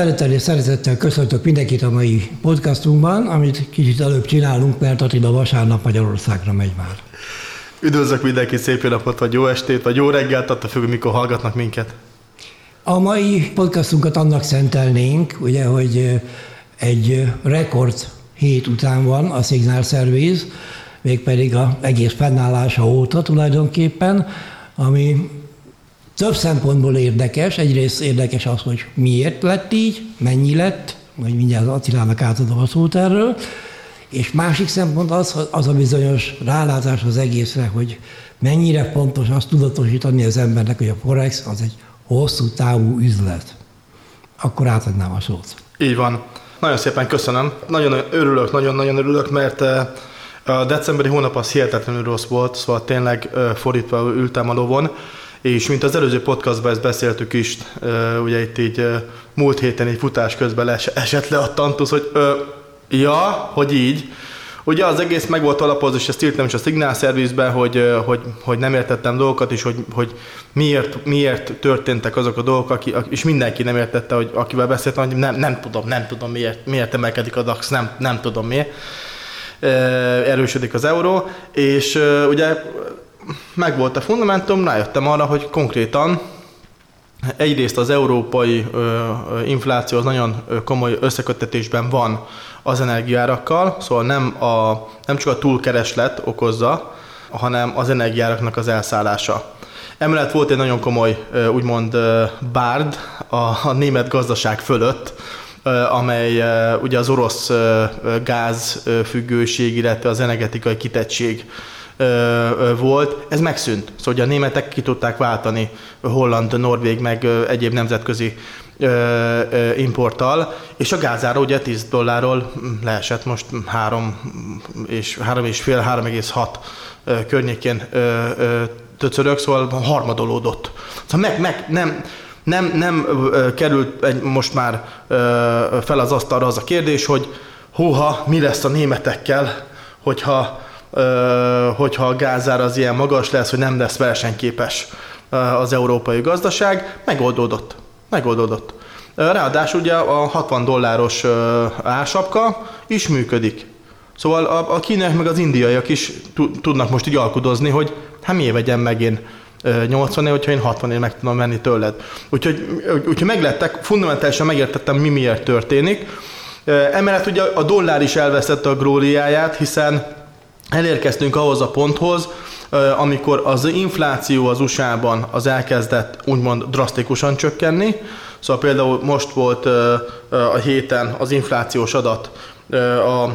Tisztelettel és szeretettel köszöntök mindenkit a mai podcastunkban, amit kicsit előbb csinálunk, mert Attila vasárnap Magyarországra megy már. Üdvözlök mindenkit, szép jó napot, vagy jó estét, vagy jó reggelt, attól függ, mikor hallgatnak minket. A mai podcastunkat annak szentelnénk, ugye, hogy egy rekord hét után van a Signal Service, mégpedig a egész fennállása óta tulajdonképpen, ami több szempontból érdekes. Egyrészt érdekes az, hogy miért lett így, mennyi lett, majd mindjárt Attilának átadom a szót erről, és másik szempont az, az a bizonyos rálátás az egészre, hogy mennyire fontos azt tudatosítani az embernek, hogy a Forex az egy hosszú távú üzlet. Akkor átadnám a szót. Így van. Nagyon szépen köszönöm. Nagyon örülök, nagyon-nagyon örülök, mert eh, a decemberi hónap az hihetetlenül rossz volt, szóval tényleg eh, fordítva ültem a lovon, és mint az előző podcastban ezt beszéltük is, ugye itt így múlt héten egy futás közben esett le a tantusz, hogy ja, hogy így, Ugye az egész meg volt alapozva, és ezt írtam is a Signal Service-ben, hogy, hogy, hogy nem értettem dolgokat, és hogy, hogy miért, miért történtek azok a dolgok, aki, és mindenki nem értette, hogy akivel beszéltem, hogy nem, nem tudom, nem tudom miért, miért emelkedik a DAX, nem, nem tudom miért. Erősödik az euró, és ugye meg volt a fundamentum, rájöttem arra, hogy konkrétan egyrészt az európai infláció az nagyon komoly összekötetésben van az energiárakkal, szóval nem, a, nem csak a túlkereslet okozza, hanem az energiáraknak az elszállása. Emellett volt egy nagyon komoly, úgymond bárd a, a német gazdaság fölött, amely ugye az orosz gázfüggőség, illetve az energetikai kitettség volt, ez megszűnt. Szóval a németek ki tudták váltani holland, norvég, meg egyéb nemzetközi importtal, és a gázára ugye 10 dollárról leesett most 3 és 3 és fél, 3,6 környékén töcörök, szóval harmadolódott. Szóval meg, meg nem, nem, nem került egy, most már fel az asztalra az a kérdés, hogy húha, mi lesz a németekkel, hogyha, hogyha a gázár az ilyen magas lesz, hogy nem lesz versenyképes az európai gazdaság, megoldódott. Megoldódott. Ráadásul ugye a 60 dolláros ársapka is működik. Szóval a, a kínaiak meg az indiaiak is tudnak most így alkudozni, hogy hát miért vegyem meg én 80 év, hogyha én 60 év meg tudom venni tőled. Úgyhogy, úgyhogy meglettek, fundamentálisan megértettem, mi miért történik. Emellett ugye a dollár is elvesztette a glóriáját, hiszen elérkeztünk ahhoz a ponthoz, amikor az infláció az USA-ban az elkezdett úgymond drasztikusan csökkenni, szóval például most volt a héten az inflációs adat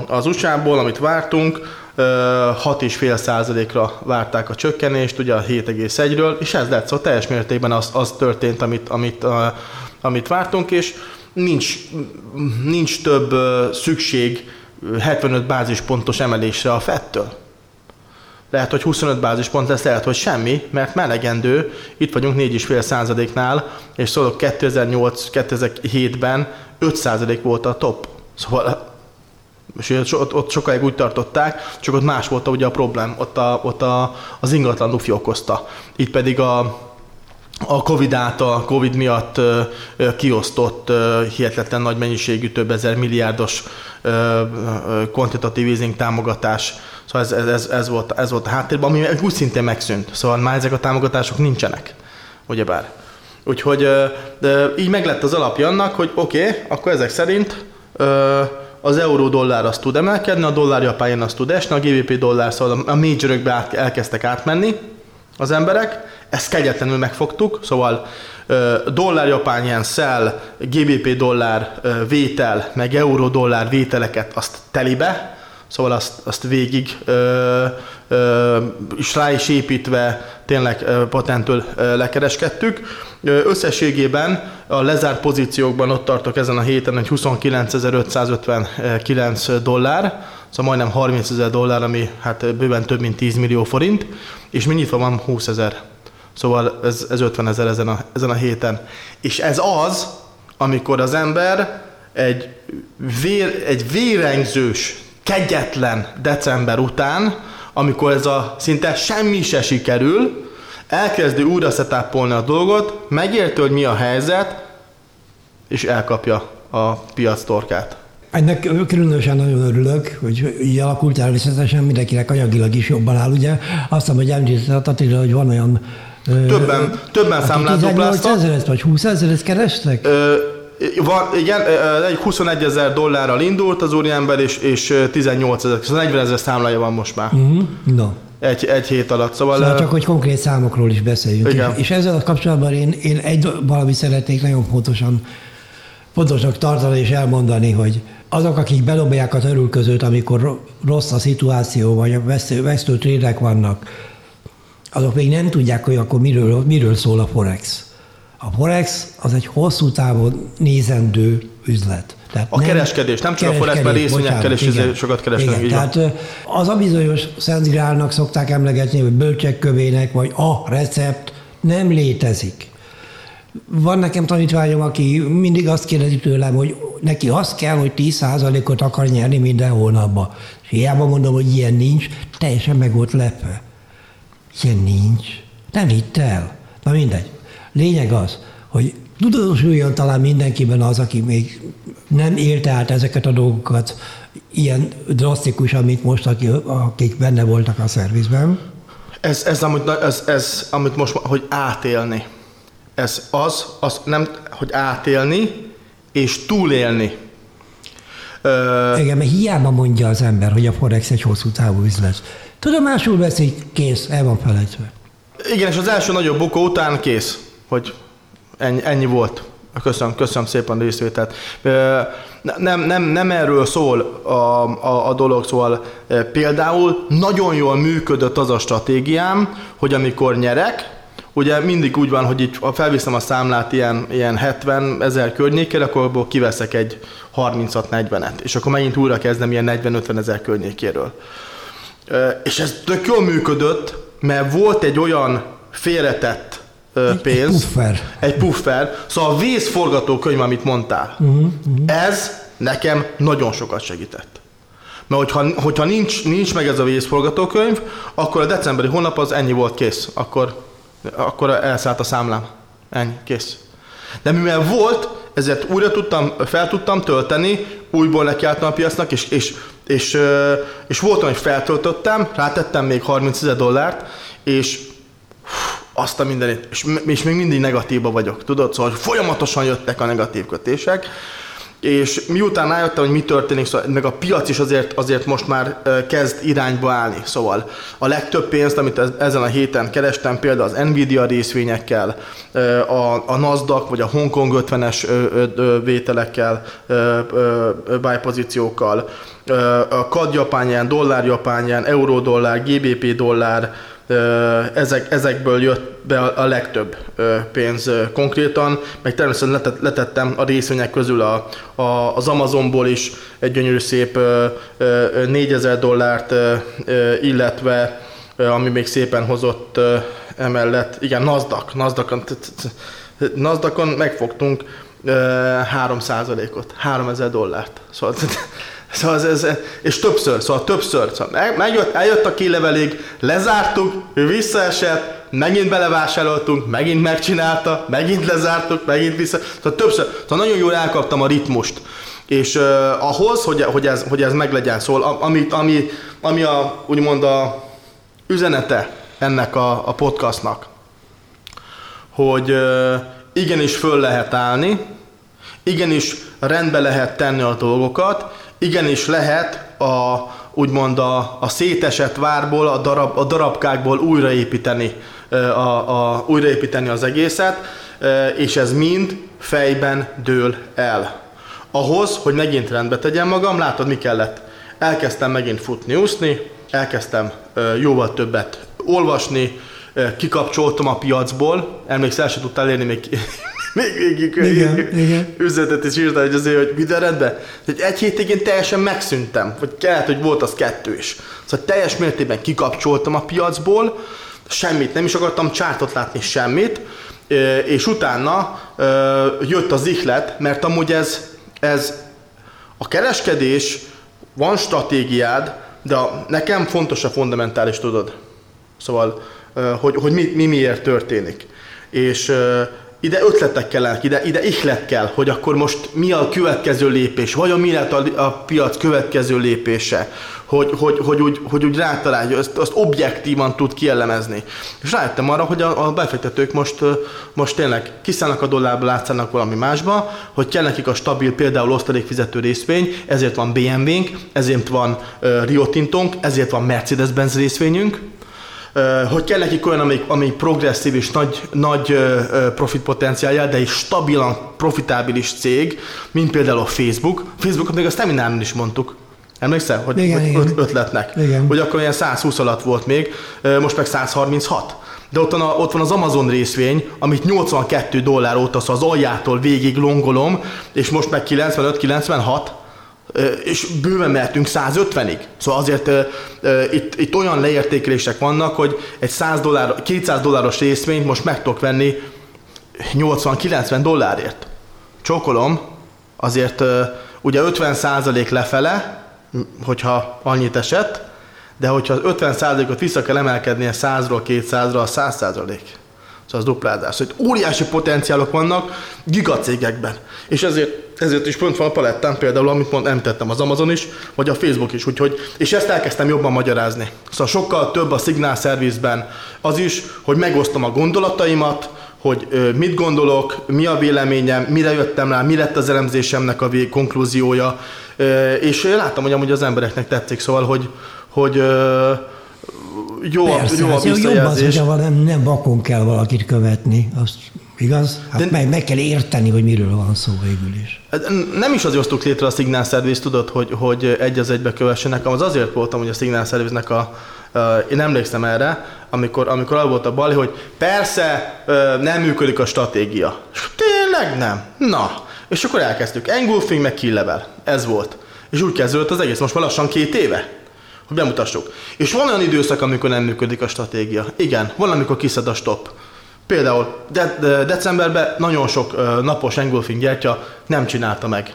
az USA-ból, amit vártunk, 6,5%-ra várták a csökkenést, ugye a 7,1-ről, és ez lett, szóval teljes mértékben az, az történt, amit, amit, amit vártunk, és nincs, nincs több szükség 75 bázispontos emelésre a fettől lehet, hogy 25 bázispont lesz, lehet, hogy semmi, mert melegendő, itt vagyunk 4,5 százaléknál, és szólok 2008-2007-ben 5 százalék volt a top. Szóval és ott, ott sokáig úgy tartották, csak ott más volt ugye a problém, ott, a, ott a, az ingatlan lufi okozta. Itt pedig a, a Covid által, Covid miatt ö, ö, kiosztott ö, hihetetlen nagy mennyiségű több ezer milliárdos kvantitatív easing támogatás Szóval ez, ez, ez, volt, ez volt a háttérben, ami úgy szintén megszűnt. Szóval már ezek a támogatások nincsenek, ugyebár. Úgyhogy de így meglett az alapja annak, hogy oké, okay, akkor ezek szerint az euró dollár az tud emelkedni, a dollár japán az tud esni, a GBP dollár, szóval a majorökbe át, elkezdtek átmenni az emberek, ezt kegyetlenül megfogtuk, szóval dollár japán yen sell, GBP dollár vétel, meg euró dollár vételeket azt telibe, Szóval azt, azt végig ö, ö, is rá is építve tényleg ö, patentől ö, lekereskedtük. Összességében a lezárt pozíciókban ott tartok ezen a héten, hogy 29.559 dollár, szóval majdnem 30 ezer dollár, ami hát bőven több mint 10 millió forint, és mi nyitva van 20 ezer. Szóval ez, ez 50 ezer ezen a, ezen a héten. És ez az, amikor az ember egy, vér, egy vérengzős kegyetlen december után, amikor ez a szinte semmi se sikerül, elkezdi újra szetápolni a dolgot, megérti, hogy mi a helyzet, és elkapja a piac torkát. Ennek különösen nagyon örülök, hogy így alakult természetesen mindenkinek anyagilag is jobban áll. Ugye azt hiszem, hogy említett hogy van olyan Többen, többen számlát ezeret vagy 20 ezeret kerestek? Ö, van, igen, egy 21 ezer dollárral indult az úriember, és, és 18 ezer, szóval 40 ezer számlája van most már. Uh-huh. No. Egy, egy hét alatt. Szóval, szóval csak, hogy konkrét számokról is beszéljünk. Igen. És, ezzel a kapcsolatban én, én egy valami szeretnék nagyon pontosan fontosnak tartani és elmondani, hogy azok, akik belobják az örülközőt, amikor rossz a szituáció, vagy a vesztő, vesztő trédek vannak, azok még nem tudják, hogy akkor miről, miről szól a Forex. A Forex az egy hosszú távon nézendő üzlet. Tehát a nem, kereskedés, nem csak a Forex, mert részvényekkel is igen, sokat keresnek. Igen, tehát az a bizonyos Szent szokták emlegetni, hogy bölcsek kövének, vagy a recept nem létezik. Van nekem tanítványom, aki mindig azt kérdezi tőlem, hogy neki az kell, hogy 10%-ot akar nyerni minden hónapban. És hiába mondom, hogy ilyen nincs, teljesen meg volt lepve. Ilyen nincs. Nem hitt el. Na mindegy. Lényeg az, hogy tudatosuljon talán mindenkiben az, aki még nem érte át ezeket a dolgokat ilyen drasztikus, mint most, akik benne voltak a szervizben. Ez, ez, amit, ez, ez, amit most, hogy átélni. Ez az, az nem, hogy átélni és túlélni. Igen, mert hiába mondja az ember, hogy a Forex egy hosszú távú üzlet. Tudomásul veszik, kész, el van felejtve. Igen, és az első nagyobb bukó után kész, hogy ennyi, ennyi volt. Köszönöm, köszönöm szépen a részvételt. Nem, nem, nem erről szól a, a, a dolog, szóval például nagyon jól működött az a stratégiám, hogy amikor nyerek, ugye mindig úgy van, hogy itt felviszem a számlát ilyen, ilyen 70 ezer környékére, akkor abból kiveszek egy 36-40-et, és akkor megint újra kezdem ilyen 40-50 ezer környékéről. És ez tök jól működött, mert volt egy olyan félretett pénz. Egy puffer. Egy puffer. Szóval a vészforgatókönyv, amit mondtál, uh-huh, uh-huh. ez nekem nagyon sokat segített. Mert hogyha, hogyha nincs, nincs meg ez a vészforgatókönyv, akkor a decemberi hónap az ennyi volt kész. Akkor, akkor elszállt a számlám. Ennyi, kész. De mivel volt, ezért újra tudtam, fel tudtam tölteni, újból nekiálltam a piacnak, és, és, és, és volt hogy feltöltöttem, rátettem még 30 ezer dollárt, és azt a mindenit, és, és még mindig negatívba vagyok, tudod? Szóval folyamatosan jöttek a negatív kötések, és miután rájöttem, hogy mi történik, szóval meg a piac is azért, azért most már kezd irányba állni. Szóval a legtöbb pénzt, amit ezen a héten kerestem, például az Nvidia részvényekkel, a, a Nasdaq vagy a Hongkong 50-es vételekkel, buy pozíciókkal, a CAD japánján, dollár japánján, euró dollár, GBP dollár, ezek, ezekből jött be a legtöbb pénz konkrétan, meg természetesen letettem a részvények közül a, a, az Amazonból is egy gyönyörű szép 4000 dollárt, illetve ami még szépen hozott emellett, igen, Nasdaq, Nasdaqon, Nasdaqon megfogtunk 3%-ot, 3000 dollárt. Szóval Szóval ez, ez, és többször, szóval többször. Szóval megjött, eljött a kilevelig, lezártuk, ő visszaesett, megint belevásároltunk, megint megcsinálta, megint lezártuk, megint vissza. Szóval többször. Szóval nagyon jól elkaptam a ritmust. És uh, ahhoz, hogy, hogy, ez, hogy ez meglegyen, szóval ami, ami, ami a, úgymond a üzenete ennek a, a podcastnak, hogy uh, igenis föl lehet állni, igenis rendbe lehet tenni a dolgokat, igenis lehet a, úgymond a, a szétesett várból, a, darab, a darabkákból újraépíteni, a, a, újraépíteni az egészet, és ez mind fejben dől el. Ahhoz, hogy megint rendbe tegyem magam, látod mi kellett? Elkezdtem megint futni, úszni, elkezdtem jóval többet olvasni, kikapcsoltam a piacból, emlékszel, el sem tudtál érni még még végig igen, igen. üzletet is írta, hogy azért, hogy minden rendben. Hogy egy hétig én teljesen megszűntem, vagy kellett, hogy volt az kettő is. Szóval teljes mértékben kikapcsoltam a piacból, semmit, nem is akartam csártot látni, semmit, és utána jött az ihlet, mert amúgy ez, ez a kereskedés, van stratégiád, de a, nekem fontos a fundamentális, tudod. Szóval, hogy, hogy mi, mi miért történik. És ide ötletek kellenek, ide, ide ihlet kell, hogy akkor most mi a következő lépés, vajon mi lett a, a piac következő lépése, hogy, hogy, hogy, úgy, hogy úgy azt, azt objektívan tud kielemezni. És rájöttem arra, hogy a, a befektetők most, most tényleg kiszállnak a dollárba, látszanak valami másba, hogy kell nekik a stabil, például osztalékfizető részvény, ezért van BMW-nk, ezért van uh, Rio Tintonk, ezért van Mercedes-Benz részvényünk, hogy kell nekik olyan, amelyik, amelyik progresszív és nagy, nagy profit potenciálja, de is stabilan profitábilis cég, mint például a Facebook. Facebookot még a Steminárnál is mondtuk. Emlékszel, hogy, igen, hogy igen. ötletnek? Igen. Hogy akkor ilyen 120 alatt volt még, most meg 136. De ott van, a, ott van az Amazon részvény, amit 82 dollár óta, szóval az aljától végig longolom, és most meg 95-96 és bőven mehetünk 150-ig. Szóval azért uh, itt, itt olyan leértékelések vannak, hogy egy 100 dollár, 200 dolláros részvényt most meg tudok venni 80-90 dollárért. Csókolom, azért ugye 50% lefele, hogyha annyit esett, de hogyha 50%-ot vissza kell emelkednie 100-ról 200-ra, a 100%. Szóval az duplázás. Szóval óriási potenciálok vannak gigacégekben. És ezért ezért is pont van a palettán például, amit mond, említettem az Amazon is, vagy a Facebook is, úgyhogy, és ezt elkezdtem jobban magyarázni. Szóval sokkal több a szignál szervizben az is, hogy megosztom a gondolataimat, hogy mit gondolok, mi a véleményem, mire jöttem rá, mi lett az elemzésemnek a vég, konklúziója, és látom, hogy amúgy az embereknek tetszik, szóval, hogy, hogy jó, Persze, jó a visszajelzés. Jobb az, nem, nem vakon kell valakit követni, azt Igaz? Hát De meg, meg kell érteni, hogy miről van szó végül is. Hát nem is azért hoztuk létre a Signal Service, tudod, hogy, hogy egy az egybe kövessenek, az azért voltam, hogy a Signal Service-nek a, én emlékszem erre, amikor, amikor az volt a bali, hogy persze nem működik a stratégia. És tényleg nem. Na. És akkor elkezdtük. Engulfing meg kill level. Ez volt. És úgy kezdődött az egész. Most már lassan két éve hogy bemutassuk. És van olyan időszak, amikor nem működik a stratégia. Igen, van, amikor kiszed a stop. Például de, de, decemberben nagyon sok uh, napos engulfing gyertya nem csinálta meg.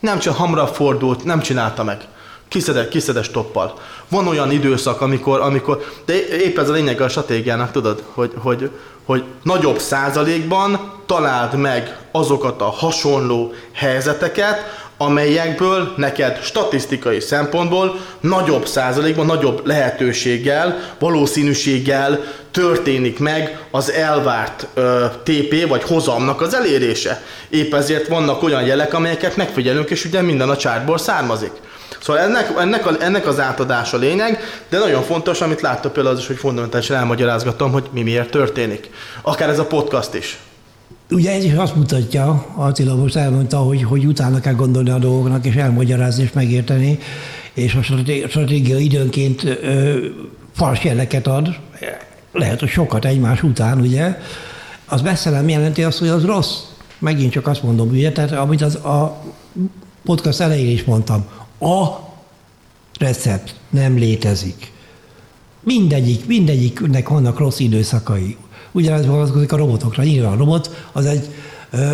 Nem csak hamarabb fordult, nem csinálta meg. Kiszedett, kiszedett toppal. Van olyan időszak, amikor, amikor de épp ez a lényeg a stratégiának, tudod, hogy, hogy, hogy nagyobb százalékban találd meg azokat a hasonló helyzeteket, amelyekből neked statisztikai szempontból nagyobb százalékban, nagyobb lehetőséggel, valószínűséggel történik meg az elvárt ö, TP vagy hozamnak az elérése. Épp ezért vannak olyan jelek, amelyeket megfigyelünk, és ugye minden a csártból származik. Szóval ennek, ennek, a, ennek az átadása lényeg, de nagyon fontos, amit láttok például az is, hogy fundamentálisan elmagyarázgatom, hogy mi miért történik. Akár ez a podcast is. Ugye ez is azt mutatja, Attila most elmondta, hogy, hogy utána kell gondolni a dolgoknak, és elmagyarázni, és megérteni, és a stratégia időnként ö, fals jeleket ad, lehet, hogy sokat egymás után, ugye, az messze nem jelenti azt, hogy az rossz. Megint csak azt mondom, ugye, tehát amit az a podcast elején is mondtam, a recept nem létezik. Mindegyik, mindegyiknek vannak rossz időszakai. Ugyanez vonatkozik a robotokra. Nyilván a robot az egy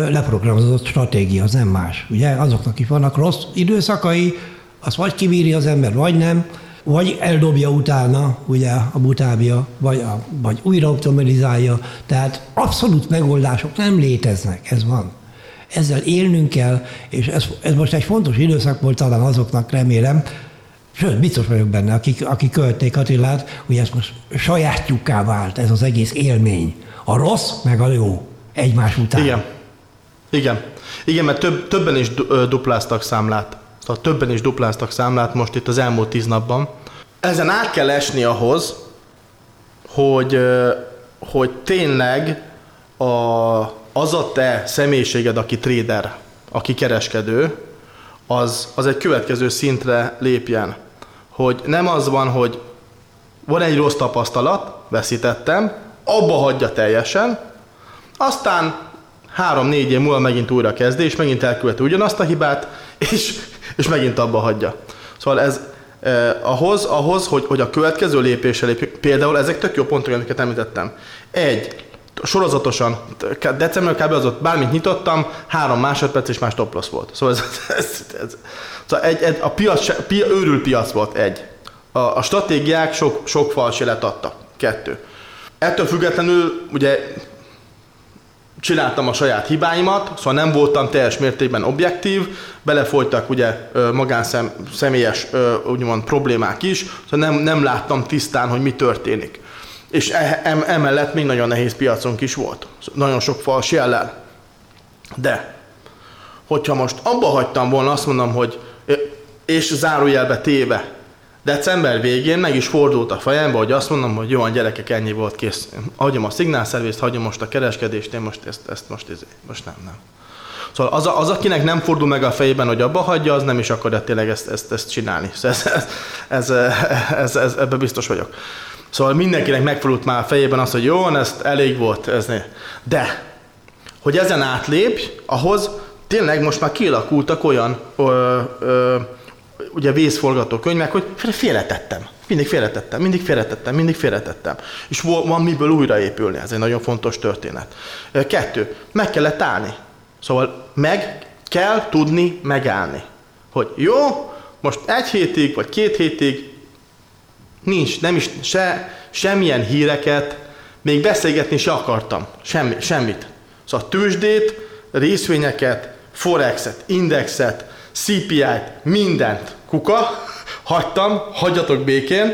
leprogramozott stratégia, az nem más. Ugye azoknak is vannak rossz időszakai, azt vagy kibírja az ember, vagy nem, vagy eldobja utána ugye a butábja, vagy, a, vagy újra optimalizálja. Tehát abszolút megoldások nem léteznek, ez van. Ezzel élnünk kell, és ez, ez most egy fontos időszak volt talán azoknak, remélem, Sőt, biztos vagyok benne, akik, akik követték Attilát, hogy ez most sajátjukká vált, ez az egész élmény. A rossz, meg a jó egymás után. Igen. Igen. Igen, mert több, többen is dupláztak számlát. Szóval többen is dupláztak számlát most itt az elmúlt tíz napban. Ezen át kell esni ahhoz, hogy, hogy tényleg a, az a te személyiséged, aki trader, aki kereskedő, az, az egy következő szintre lépjen. Hogy nem az van, hogy van egy rossz tapasztalat, veszítettem, abba hagyja teljesen, aztán három-négy év múlva megint újra kezdi, és megint elköveti ugyanazt a hibát, és, és megint abba hagyja. Szóval ez eh, ahhoz, ahhoz hogy, hogy a következő lépésre lépjük, például ezek tök jó pontok, amiket említettem. Egy, sorozatosan, december kb. az ott bármit nyitottam, három másodperc és más top volt. Szóval ez, ez, ez, szóval egy, egy, a piac, pia, őrül piac volt, egy. A, a stratégiák sok, sok fals jelet adtak, kettő. Ettől függetlenül ugye csináltam a saját hibáimat, szóval nem voltam teljes mértékben objektív, belefolytak ugye magánszemélyes úgymond problémák is, szóval nem, nem láttam tisztán, hogy mi történik. És e, emellett még nagyon nehéz piacunk is volt. Nagyon sok fals jellel. De, hogyha most abba hagytam volna, azt mondom, hogy és zárójelbe téve, december végén meg is fordult a fejembe, hogy azt mondom, hogy jó, a gyerekek, ennyi volt kész. Hagyom a szignálszervészt, hagyom most a kereskedést, én most ezt, ezt most, ezt, most nem, nem. Szóval az, az, akinek nem fordul meg a fejében, hogy abba hagyja, az nem is akarja tényleg ezt, ezt, ezt csinálni. Szóval ez, ez, ez, ez, ez, ebben biztos vagyok. Szóval mindenkinek megfordult már a fejében az, hogy jó, ezt elég volt. Ez ne. De, hogy ezen átlépj, ahhoz tényleg most már kialakultak olyan ö, ö, ugye vészforgatókönyvek, hogy félretettem. Mindig félretettem, mindig félretettem, mindig félretettem. És van miből újraépülni, ez egy nagyon fontos történet. Kettő, meg kellett állni. Szóval meg kell tudni megállni. Hogy jó, most egy hétig, vagy két hétig nincs, nem is se, semmilyen híreket, még beszélgetni se akartam. Semmi, semmit. Szóval tőzsdét, részvényeket, forexet, indexet, CPI-t, mindent kuka, hagytam, hagyjatok békén.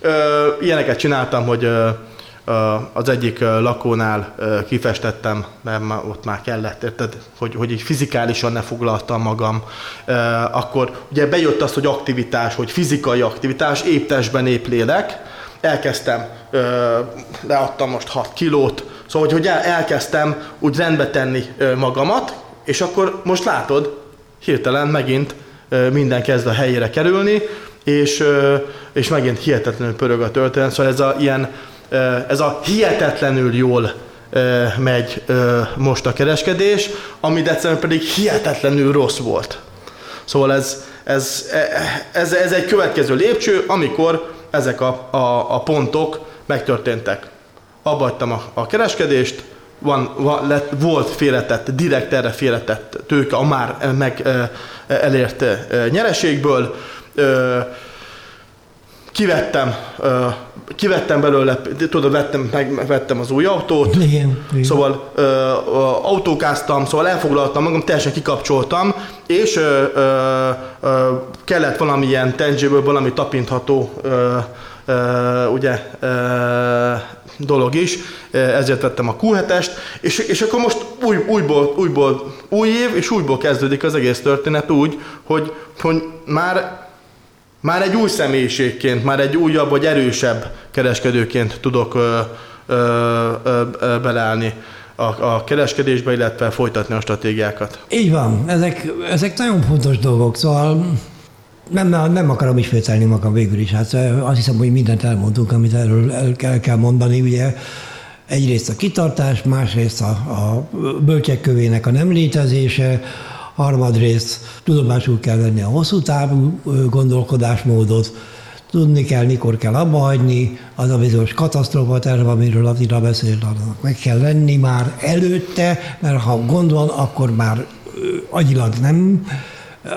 Ö, ilyeneket csináltam, hogy ö, az egyik lakónál kifestettem, mert ott már kellett, érted, hogy, hogy így fizikálisan ne foglaltam magam. Akkor ugye bejött az, hogy aktivitás, hogy fizikai aktivitás, épp testben, épp lélek. Elkezdtem, leadtam most 6 kilót, szóval hogy, hogy elkezdtem úgy rendbe tenni magamat, és akkor most látod, hirtelen megint minden kezd a helyére kerülni, és, és megint hihetetlenül pörög a történet. Szóval ez a, ilyen, ez a hihetetlenül jól megy most a kereskedés, ami december pedig hihetetlenül rossz volt. Szóval ez, ez, ez, ez egy következő lépcső, amikor ezek a, a, a pontok megtörténtek. Abba a, a kereskedést, van, van, lett, volt félretett, direkt erre félretett tőke a már meg elért nyereségből. Kivettem, kivettem belőle, tudod, vettem, meg, vettem az új autót, igen, igen. szóval ö, autókáztam, szóval elfoglaltam magam, teljesen kikapcsoltam, és ö, ö, ö, kellett valamilyen tangible, valami tapintható ö, ö, ugye, ö, dolog is, ezért vettem a Q7-est, és, és akkor most új, újból, újból, új év, és újból kezdődik az egész történet úgy, hogy, hogy már, már egy új személyiségként, már egy újabb vagy erősebb kereskedőként tudok ö, ö, ö, ö, beleállni a, a kereskedésbe, illetve folytatni a stratégiákat. Így van, ezek, ezek nagyon fontos dolgok, szóval nem, nem akarom ismételni magam végül is. Hát azt hiszem, hogy mindent elmondtunk, amit erről el kell, kell mondani. Ugye egyrészt a kitartás, másrészt a, a bölcsek kövének a nem létezése, harmadrészt tudomásul kell venni a hosszú távú gondolkodásmódot, tudni kell, mikor kell abba hagyni, az a bizonyos katasztrófa terv, amiről Attila beszélt, annak meg kell lenni már előtte, mert ha gond van, akkor már agyilag nem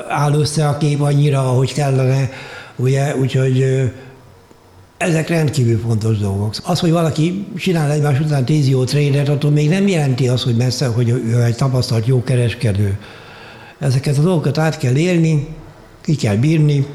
áll össze a kép annyira, ahogy kellene, ugye, úgyhogy ezek rendkívül fontos dolgok. Az, hogy valaki csinál egymás után 10 jó trénert, attól még nem jelenti azt, hogy messze, hogy ő egy tapasztalt jó kereskedő. Ezeket a dolgokat át kell élni, ki kell bírni,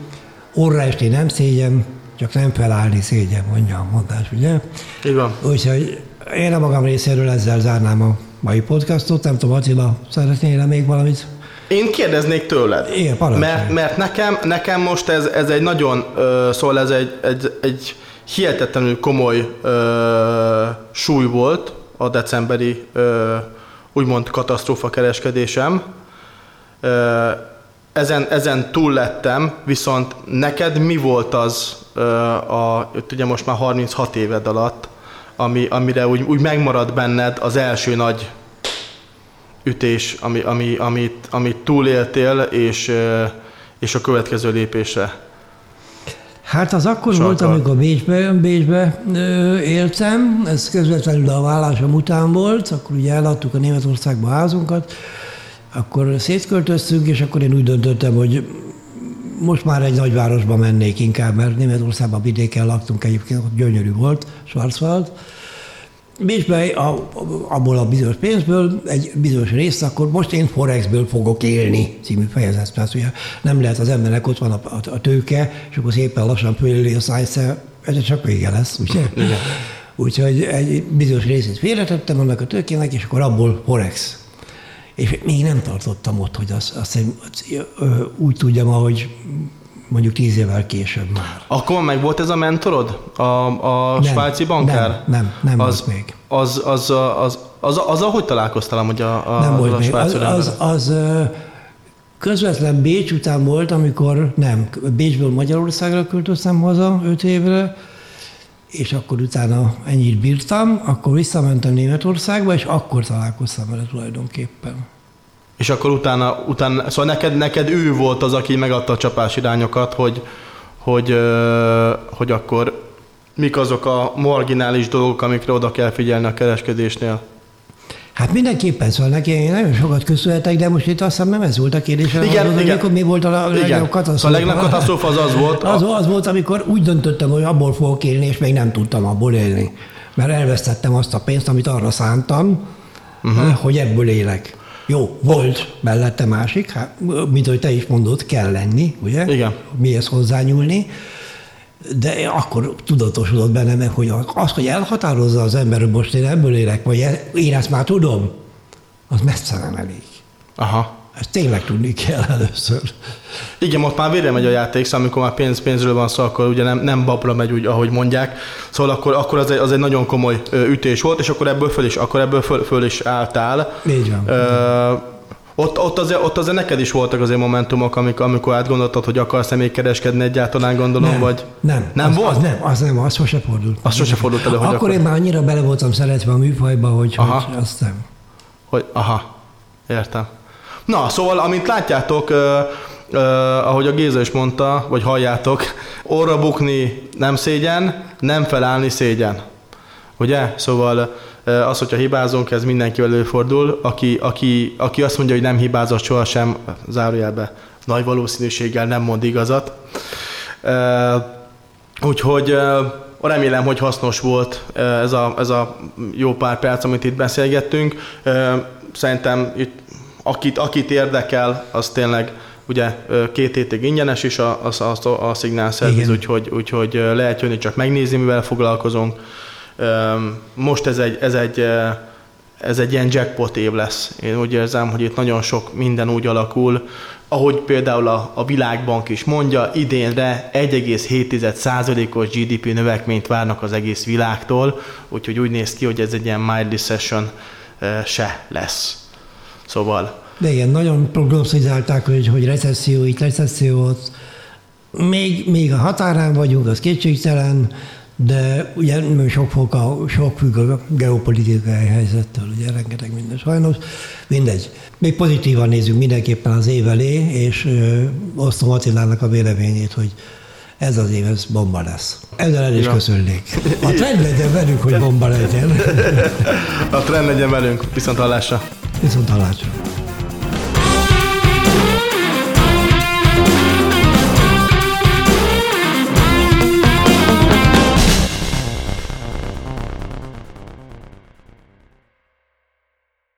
orra esni nem szégyen, csak nem felállni szégyen, mondja a mondás, ugye? Így van. Úgyhogy én a magam részéről ezzel zárnám a mai podcastot. Nem tudom, Attila, szeretnél még valamit? Én kérdeznék tőled. Igen, mert, mert nekem, nekem most ez, ez egy nagyon, uh, szóval ez egy, egy, egy hihetetlenül komoly uh, súly volt a decemberi uh, úgymond katasztrófa kereskedésem. Uh, ezen, ezen túl lettem, viszont neked mi volt az, uh, a, ugye most már 36 éved alatt, ami, amire úgy, úgy megmarad benned az első nagy ütés, ami, ami, amit, amit túléltél, és, és a következő lépésre? Hát az akkor Sarkal. volt, amikor Bécsbe, Bécsbe ö, éltem, ez közvetlenül a vállásom után volt, akkor ugye eladtuk a Németországba a házunkat, akkor szétköltöztünk, és akkor én úgy döntöttem, hogy most már egy nagyvárosba mennék inkább, mert Németországban vidéken laktunk egyébként, ott gyönyörű volt, Schwarzwald, Bécsbe a, abból a bizonyos pénzből egy bizonyos részt, akkor most én Forexből fogok élni című fejezet. Tehát ugye nem lehet az embernek, ott van a, a, a tőke, és akkor szépen lassan föléli a szájszer, ez csak vége lesz, ugye? Igen. Úgyhogy egy bizonyos részét félretettem annak a tőkének, és akkor abból Forex. És még nem tartottam ott, hogy azt, azt, azt úgy tudjam, ahogy mondjuk tíz évvel később már. Akkor meg volt ez a mentorod? A, a nem, svájci bankár? Nem, nem, nem az, volt még. Az, az, az, az, az, az, ahogy találkoztál hogy a, a, nem volt a még. Az, az, az, közvetlen Bécs után volt, amikor nem, Bécsből Magyarországra költöztem haza öt évre, és akkor utána ennyit bírtam, akkor visszamentem Németországba, és akkor találkoztam vele tulajdonképpen. És akkor utána, utána szóval neked, neked ő volt az, aki megadta a csapás irányokat, hogy, hogy, hogy akkor mik azok a marginális dolgok, amikre oda kell figyelni a kereskedésnél? Hát mindenképpen, szóval neki én nagyon sokat köszönhetek, de most itt azt hiszem nem ez volt a kérdés. Igen, az, igen. Amikor mi volt a katasztrófa? Szóval a legnagyobb katasztrófa az az volt. Az, az volt, amikor úgy döntöttem, hogy abból fogok élni, és még nem tudtam abból élni. Mert elvesztettem azt a pénzt, amit arra szántam, uh-huh. hogy ebből élek. Jó, volt mellette másik, hát, mint hogy te is mondod, kell lenni, ugye? Igen. Mihez hozzányúlni. De akkor tudatosodott bennem, hogy az, hogy elhatározza az ember, hogy most én ebből élek, vagy én ezt már tudom, az messze nem elég. Aha. Ezt tényleg tudni kell először. Igen, most már vére megy a játék, szóval amikor már pénz, pénzről van szó, akkor ugye nem, nem babra megy, úgy, ahogy mondják. Szóval akkor, akkor az, egy, az egy nagyon komoly ütés volt, és akkor ebből föl is, akkor ebből föl, föl is álltál. Így van. Ö, ott, ott, azért, ott azért neked is voltak azért momentumok, amikor, amikor átgondoltad, hogy akarsz-e még kereskedni egyáltalán, gondolom, nem, vagy... Nem, nem az, volt? Az nem, az nem, az sose fordult. Az sose fordult elő, hogy Akkor akar... én már annyira bele voltam szeretve a műfajba, hogy, aha. hogy azt nem. Hogy, aha, értem. Na, szóval, amint látjátok, uh, uh, ahogy a Géza is mondta, vagy halljátok, orra bukni nem szégyen, nem felállni szégyen. Ugye? Szóval az, hogyha hibázunk, ez mindenki előfordul. Aki, aki, aki azt mondja, hogy nem hibázott sohasem, zárójelbe nagy valószínűséggel nem mond igazat. Úgyhogy remélem, hogy hasznos volt ez a, ez a jó pár perc, amit itt beszélgettünk. Szerintem itt, akit, akit érdekel, az tényleg ugye két hétig ingyenes is a, a, a, a szignál szerviz, úgyhogy, úgyhogy lehet jönni csak megnézni, mivel foglalkozunk most ez egy, ez egy, ez egy ilyen jackpot év lesz. Én úgy érzem, hogy itt nagyon sok minden úgy alakul, ahogy például a, a Világbank is mondja, idénre 1,7%-os GDP növekményt várnak az egész világtól, úgyhogy úgy néz ki, hogy ez egy ilyen mild recession se lesz. Szóval... De igen, nagyon prognosztizálták, hogy, hogy recesszió, itt recesszió, ott. Még, még a határán vagyunk, az kétségtelen, de ugye sok, fog a, sok függ a geopolitikai helyzettől, ugye rengeteg minden sajnos. Mindegy. Még pozitívan nézzük mindenképpen az év elé, és ö, osztom Attilának a véleményét, hogy ez az év, ez bomba lesz. Ezzel el is ja. köszönnék. A trend legyen velünk, hogy bomba legyen. A trend legyen velünk. Viszont hallásra. Viszont hallásra.